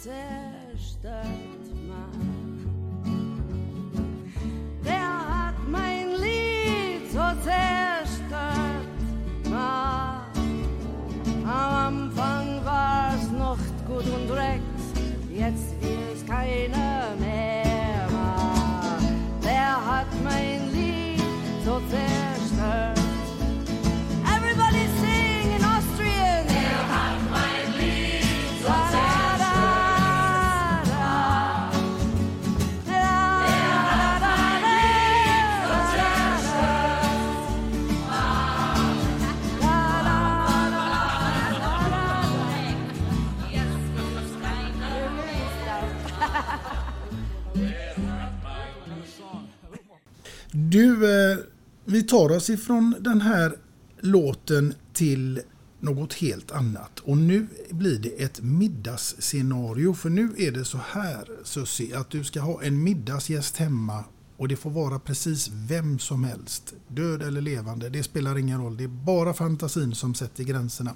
cesta tar oss ifrån den här låten till något helt annat. Och nu blir det ett middagsscenario. För nu är det så här Susi, att du ska ha en middagsgäst hemma och det får vara precis vem som helst. Död eller levande, det spelar ingen roll. Det är bara fantasin som sätter gränserna.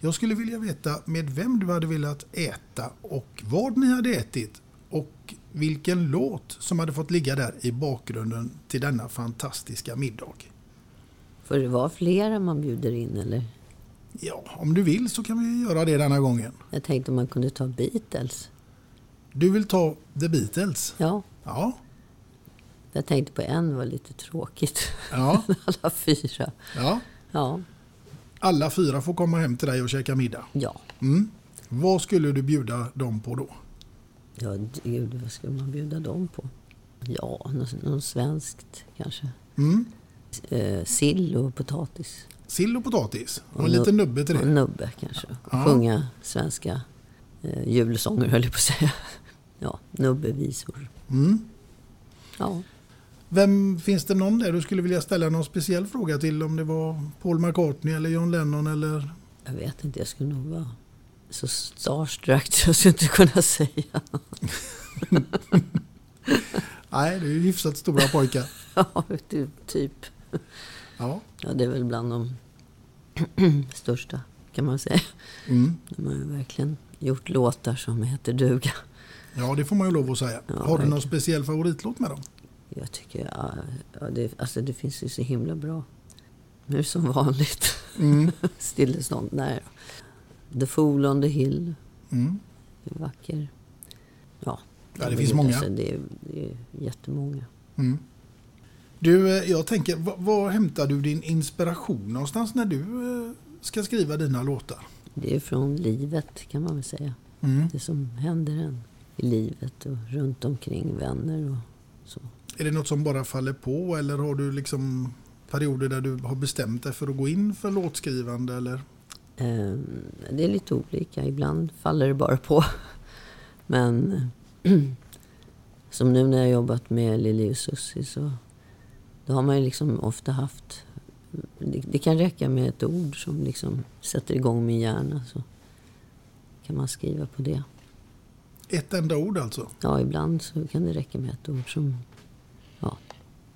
Jag skulle vilja veta med vem du hade velat äta och vad ni hade ätit och vilken låt som hade fått ligga där i bakgrunden till denna fantastiska middag. Får det vara flera man bjuder in eller? Ja, om du vill så kan vi göra det denna gången. Jag tänkte om man kunde ta Beatles. Du vill ta The Beatles? Ja. Ja. Jag tänkte på en var lite tråkigt. Ja. <laughs> Alla fyra. Ja. Ja. Alla fyra får komma hem till dig och käka middag? Ja. Mm. Vad skulle du bjuda dem på då? Ja, gud, vad ska man bjuda dem på? Ja, något, något svenskt kanske. Mm. Eh, sill och potatis. Sill och potatis? Och, Och en liten nubbe till det? Och nubbe kanske. Ja. Sjunga svenska eh, julsånger höll jag på att säga. <laughs> Ja, nubbevisor. Mm. Ja. Vem, finns det någon där du skulle vilja ställa någon speciell fråga till? Om det var Paul McCartney eller John Lennon eller? Jag vet inte, jag skulle nog vara så starstruck så jag skulle inte kunna säga. <laughs> Nej, det är ju hyfsat stora pojkar. <laughs> ja, ty- typ. Ja. Ja, det är väl bland de <clears throat> största kan man säga. Mm. De har ju verkligen gjort låtar som heter duga. Ja, det får man ju lov att säga. Ja, Har du verkligen. någon speciell favoritlåt med dem? Jag tycker, ja, ja, det, alltså det finns ju så himla bra. Nu som vanligt. Mm. <laughs> Stillestånd. Nej. The Fool on the Hill. Mm. Det vacker. Ja. Ja, det men finns många. Det, är, det är jättemånga. Mm. Du, eh, jag tänker, var, var hämtar du din inspiration någonstans när du eh, ska skriva dina låtar? Det är från livet kan man väl säga. Mm. Det som händer en i livet och runt omkring vänner och så. Är det något som bara faller på eller har du liksom perioder där du har bestämt dig för att gå in för låtskrivande? Eller? Ehm, Det är lite olika. Ibland faller det bara på. <laughs> Men <clears throat> som nu när jag jobbat med Lili och Susie så då har man ju liksom ofta haft... Det, det kan räcka med ett ord som liksom sätter igång min hjärna så kan man skriva på det. Ett enda ord alltså? Ja, ibland så kan det räcka med ett ord som,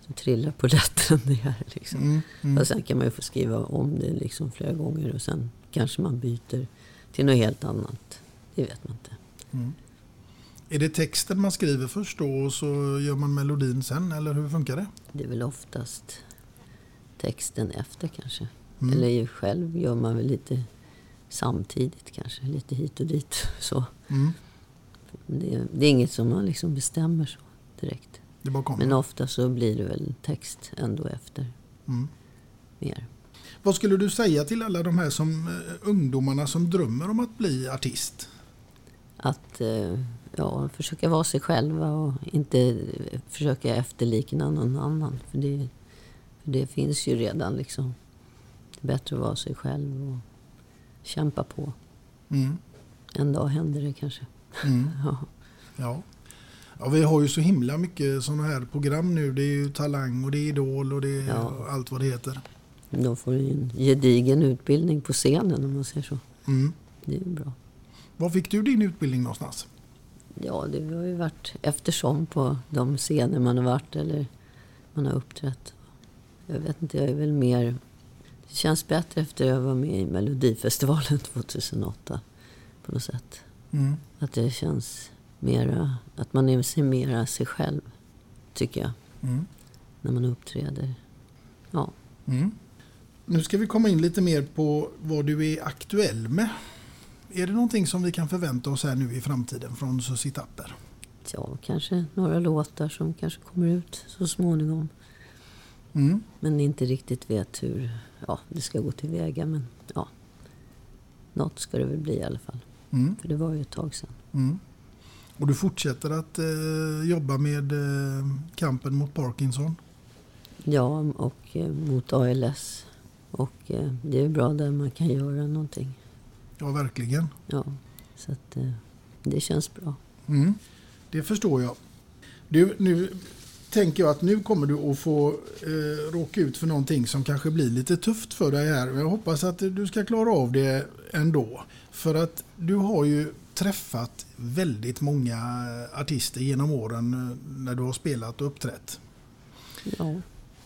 som trillar på rätten <laughs> ner. Liksom. Mm, mm. Och sen kan man ju få skriva om det liksom flera gånger och sen kanske man byter till något helt annat. Det vet man inte. Mm. Är det texten man skriver först då och så gör man melodin sen eller hur funkar det? Det är väl oftast texten efter kanske. Mm. Eller själv gör man väl lite samtidigt kanske. Lite hit och dit. <laughs> Så. Mm. Det, det är inget som man liksom bestämmer så direkt. Det bara kommer. Men ofta så blir det väl text ändå efter. Mm. Mer. Vad skulle du säga till alla de här som, eh, ungdomarna som drömmer om att bli artist? Att eh, ja, försöka vara sig själva och inte eh, försöka efterlikna någon annan. För det, för det finns ju redan liksom. Det är bättre att vara sig själv och kämpa på. Mm. En dag händer det kanske. Mm. <laughs> Ja. Ja. Ja, vi har ju så himla mycket sådana här program nu. Det är ju Talang och det är Idol och det är Ja. allt vad det heter. De får ju en gedigen utbildning på scenen om man säger så. Mm. Det är ju bra. Var fick du din utbildning någonstans? Ja, det har ju varit eftersom på de scener man har varit eller man har uppträtt. Jag vet inte, jag är väl mer... Det känns bättre efter jag var med i Melodifestivalen <laughs> 2008 på något sätt. Mm. Att det känns mera... Att man är sig mera sig själv, tycker jag, Mm. när man uppträder. Ja. Mm. Nu ska vi komma in lite mer på vad du är aktuell med. Är det någonting som vi kan förvänta oss här nu i framtiden från Susie Tapper? ja, kanske några låtar som kanske kommer ut så småningom. Mm. Men inte riktigt vet hur ja, det ska gå tillväga. Men ja, något ska det väl bli i alla fall. Mm. För det var ju ett tag sedan. Mm. Och du fortsätter att eh, jobba med eh, kampen mot Parkinson? Ja, och eh, mot ALS. Och eh, det är bra där man kan göra någonting. Ja, verkligen. Ja, så att eh, det känns bra. Mm. Det förstår jag. Du, nu tänker jag att nu kommer du att få eh, råka ut för någonting som kanske blir lite tufft för dig här. Jag hoppas att du ska klara av det ändå. För att du har ju träffat väldigt många artister genom åren eh, när du har spelat och uppträtt. Ja,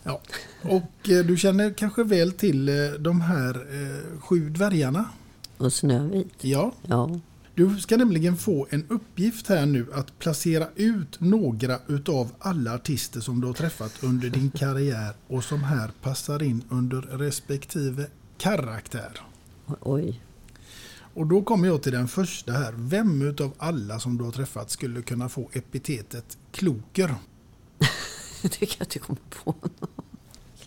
Ja. Och eh, du känner kanske väl till eh, de här sju dvärgarna? och Snövit. Ja. Ja, Du ska nämligen få en uppgift här nu att placera ut några utav alla artister som du har träffat under din <laughs> karriär och som här passar in under respektive karaktär. oj. Och då kommer jag till den första här. Vem utav alla som du har träffat skulle kunna få epitetet kloker? <laughs> Jag tycker att du kommer på någon.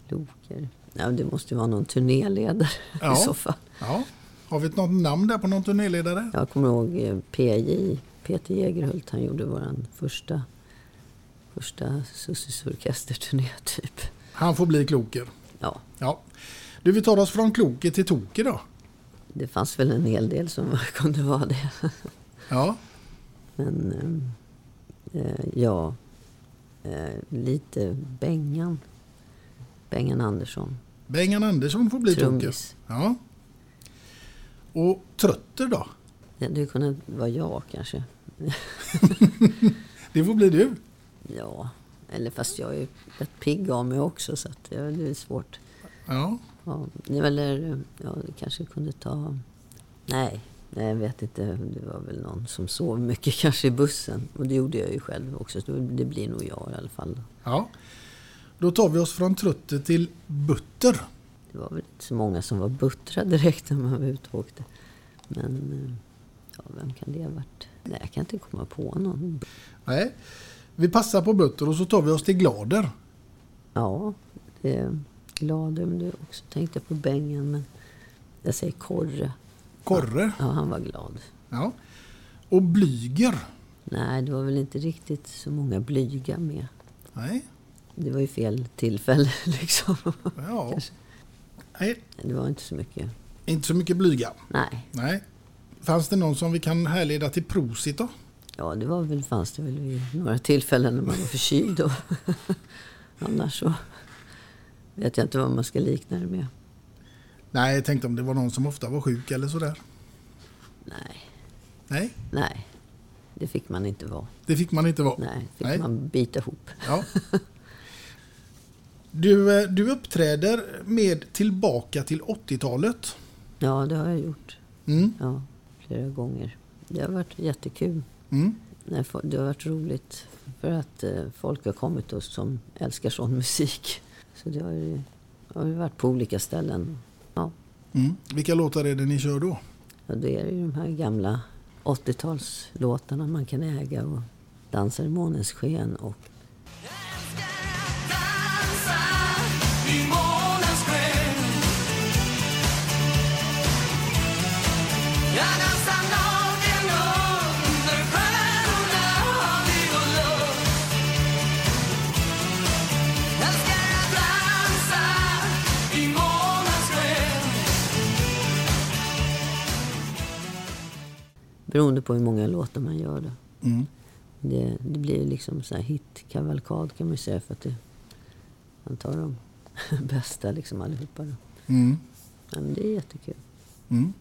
Kloker. Ja, det måste vara någon turnéledare Ja. i så fall. Ja. Har vi något namn där på någon turnéledare? Jag kommer ihåg eh, PJ, Peter Jägerhult, han gjorde vår första, första Sussies orkesterturné typ. Han får bli kloker. Ja, Ja. Du, vi tar oss från kloker till toker då. Det fanns väl en hel del som <laughs> kunde vara det. Ja. Men eh, eh, ja, eh, lite Bengan. Bengan Andersson. Bengan Andersson får bli. Trummis. Ja. Och trötter då? Det hade kunnat vara jag kanske. <laughs> Det får bli du. Ja, eller fast jag är rätt pigg av mig också så att, ja, det är svårt. Ja. Ja, eller ja, det kanske kunde ta... Nej, Nej, jag vet inte. Det var väl någon som sov mycket <laughs> kanske i bussen. Och det gjorde jag ju själv också. Så det blir nog jag i alla fall. Ja. Då tar vi oss från Trutte till Butter. Det var väl inte så många som var buttra direkt när man var ute och åkte. Men eh, ja, vem kan det ha varit? Nej, jag kan inte komma på någon. Nej. Vi passar på Butter och så tar vi oss till Glader. Ja, det Glader. Men det också tänkte på Bengan. Men jag säger Korre. Korre? Ja, han var glad. Ja. Och Blyger? Nej, det var väl inte riktigt så många blyga med. Nej. Det var ju fel tillfälle <laughs> liksom. Ja. Nej. Det var inte så mycket. Inte så mycket blyga? Nej. Nej. Fanns det någon som vi kan härleda till Prosit då? Ja, det var väl, fanns det väl vid några tillfällen när man var förkyld. Och <laughs> Annars så vet jag inte vad man ska likna det med. Nej, jag tänkte om det var någon som ofta var sjuk eller sådär. Nej. Nej? Nej. Det fick man inte vara. Det fick man inte vara? Nej, fick Nej. man bita ihop. Ja. <laughs> Du, eh, du uppträder med Tillbaka till 80-talet. Ja, det har jag gjort. Mm. Ja, flera gånger. Det har varit jättekul. Mm. Det har varit roligt för att eh, folk har kommit och som älskar sån musik. Så det har ju, har ju varit på olika ställen. Ja, Mm. Vilka låtar är det ni kör då? och det är ju de här gamla 80-talslåtarna man kan äga och Dansar i månens sken och beroende på hur många låtar man gör då. Mm. Det, det blir liksom så här hitkavalkad kan man säga för att det, man tar de <laughs> bästa liksom allihopa då. Mm. Ja, men det är jättekul. Mm.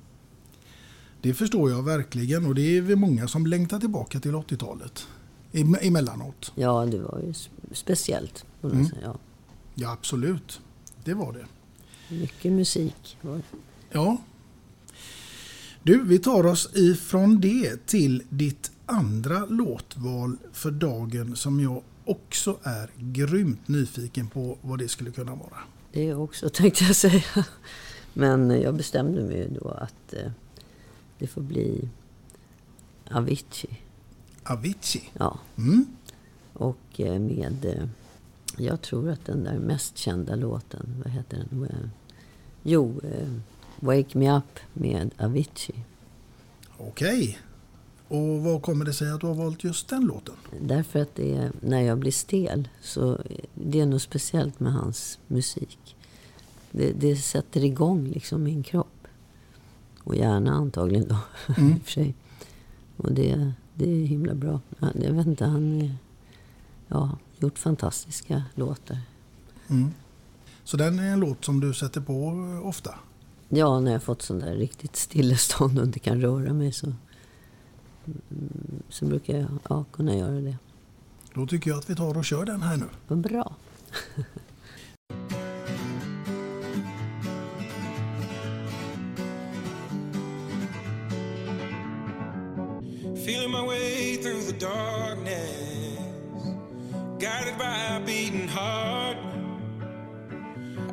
Det förstår jag verkligen och det är vi många som längtar tillbaka till 80-talet. Em- Emellanåt. Ja, det var ju sp- speciellt. Mm. säga. Ja. Ja, absolut. Det var det. Mycket musik var det. Ja. Du, vi tar oss ifrån det till ditt andra låtval för dagen som jag också är grymt nyfiken på vad det skulle kunna vara. Det också <laughs> tänkte jag säga. Men jag bestämde mig då att eh, det får bli Avicii. Avicii? Ja. Mm. Och eh, med, eh, jag tror att den där mest kända låten, vad heter den? Jo, Wake Me Up med Avicii. Okej. Och vad kommer det sig att du har valt just den låten? Därför att det är, när jag blir stel så det är något speciellt med hans musik. Det, det sätter igång liksom min kropp. Och hjärna antagligen då, <laughs> Mm. i och för sig. Och det, det är himla bra. Jag vet inte, han är, ja, gjort fantastiska låtar. Mm. Så den är en låt som du sätter på ofta? Ja, när jag fått sån där riktigt stillestånd och inte kan röra mig så, mm, så brukar jag ja, kunna göra det. Då tycker jag att vi tar och kör den här nu. Vad bra. Feeling my way through the darkness, guided by a beating heart.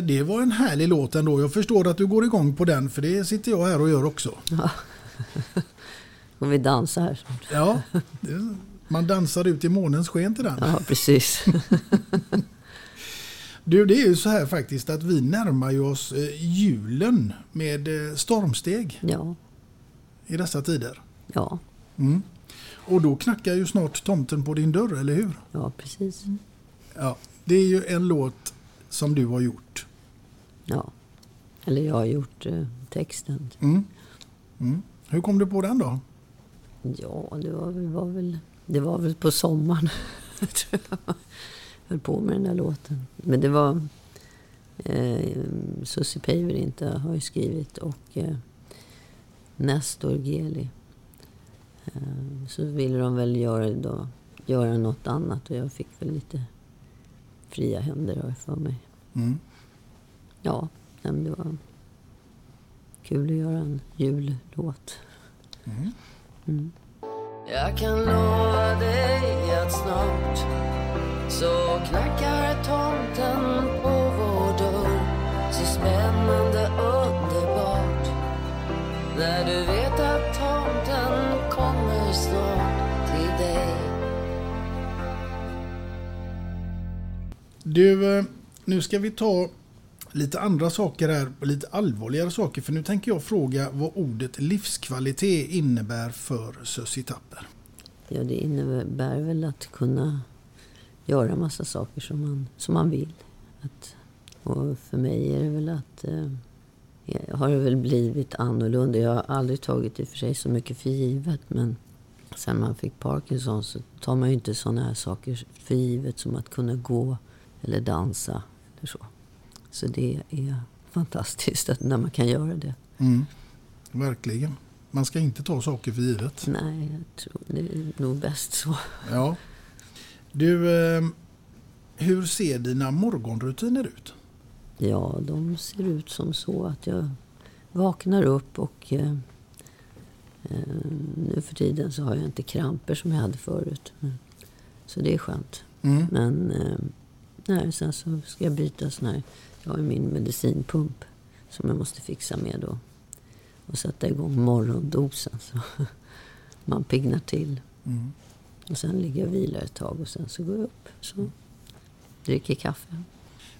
det var en härlig låt ändå. Jag förstår att du går igång på den för det sitter jag här och gör också. Ja. Och vi dansar här. Ja, det, man dansar ut i månens sken till den. Ja, precis. <laughs> Du, det är ju så här faktiskt att vi närmar ju oss eh, julen med eh, stormsteg. Ja. I dessa tider. Ja. Mm. Och då knackar ju snart tomten på din dörr, eller hur? Ja, precis. Ja, det är ju en låt som du har gjort. Ja. Eller jag har gjort eh, texten. Mm. Mm. Hur kom du på den då? Ja, det var väl, var väl, det var väl på sommaren. <laughs> jag höll på med den där låten. Men det var... Eh, Susie Päivärinta har ju skrivit och eh, Nestor Geli. Eh, så ville de väl göra, då, göra något annat och jag fick väl lite fria händer har jag för mig. Mm. Ja, men det var kul att göra en jullåt. Mm. Mm. Jag kan lova dig att snart så knackar tomten på vår dörr. Så spännande underbart. När du vet att tomten kommer snart till dig. Du, eh, nu ska vi ta lite andra saker här, lite allvarligare saker. För nu tänker jag fråga vad ordet livskvalitet innebär för Susie Tapper. Ja, det innebär väl att kunna göra massa saker som man, som man vill. Att, och för mig är det väl att... Eh, har det väl blivit annorlunda. Jag har aldrig tagit i och för sig så mycket för givet. Men sen man fick Parkinson så tar man ju inte sådana här saker för givet som att kunna gå eller dansa eller så. Så det är fantastiskt att när man kan göra det. Mm. Verkligen. Man ska inte ta saker för givet. Nej, jag tror det är nog bäst så. Ja. Du, eh, hur ser dina morgonrutiner ut? Ja, de ser ut som så att jag vaknar upp och eh, eh, nu för tiden så har jag inte kramper som jag hade förut. Så det är skönt. Mm. Men eh, nej, sen så ska jag byta sån här, jag har ju min medicinpump som jag måste fixa med då. Och sätta igång morgondosen så <laughs> man piggnar till. Mm. Och sen ligger jag och vilar ett tag och sen så går jag upp. Så dricker kaffe.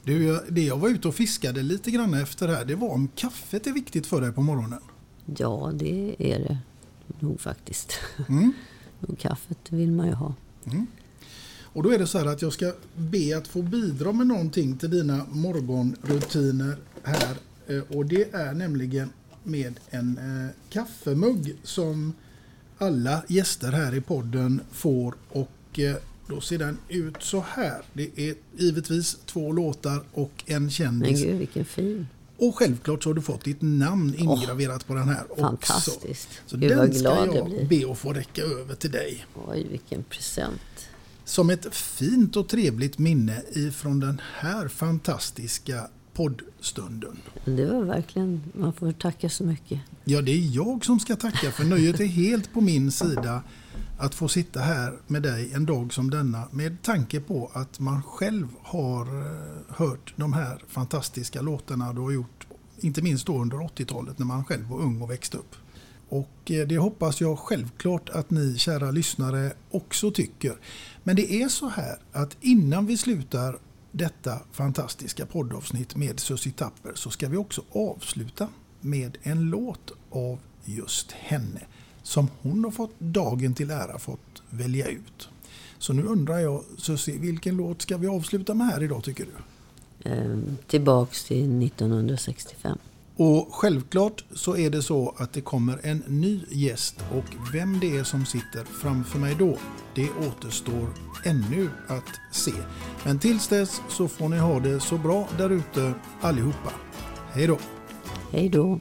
Du, det jag var ute och fiskade lite grann efter här, det var om kaffet är viktigt för dig på morgonen. Ja, det är det nog faktiskt. <laughs> Mm. Kaffet vill man ju ha. Mm. Och då är det så här att jag ska be att få bidra med någonting till dina morgonrutiner här. Eh, Och det är nämligen med en eh, kaffemugg som alla gäster här i podden får. Och eh, då ser den ut så här. Det är givetvis två låtar och en Men kändis. gud vilken fin. Och självklart så har du fått ditt namn ingraverat på den här också. Fantastiskt. Så Gud, den ska jag be att få räcka över till dig. Oj, vilken present. Som ett fint och trevligt minne ifrån den här fantastiska poddstunden. Det var verkligen, man får tacka så mycket. Ja, det är jag som ska tacka för nöjet är helt på min sida att få sitta här med dig en dag som denna med tanke på att man själv har eh, hört de här fantastiska låtarna du har gjort, inte minst då under 80-talet när man själv var ung och växte upp. Och eh, det hoppas jag självklart att ni kära lyssnare också tycker. Men det är så här att innan vi slutar detta fantastiska poddavsnitt med Susie Tapper så ska vi också avsluta med en låt av just henne som hon har fått dagen till ära fått välja ut. Så nu undrar jag Susie, vilken låt ska vi avsluta med här idag tycker du? Eh, tillbaks till 1965. Och självklart så är det så att det kommer en ny gäst och vem det är som sitter framför mig då, det återstår ännu att se. Men tills dess så får ni ha det så bra där ute allihopa. Hej då! Hej då!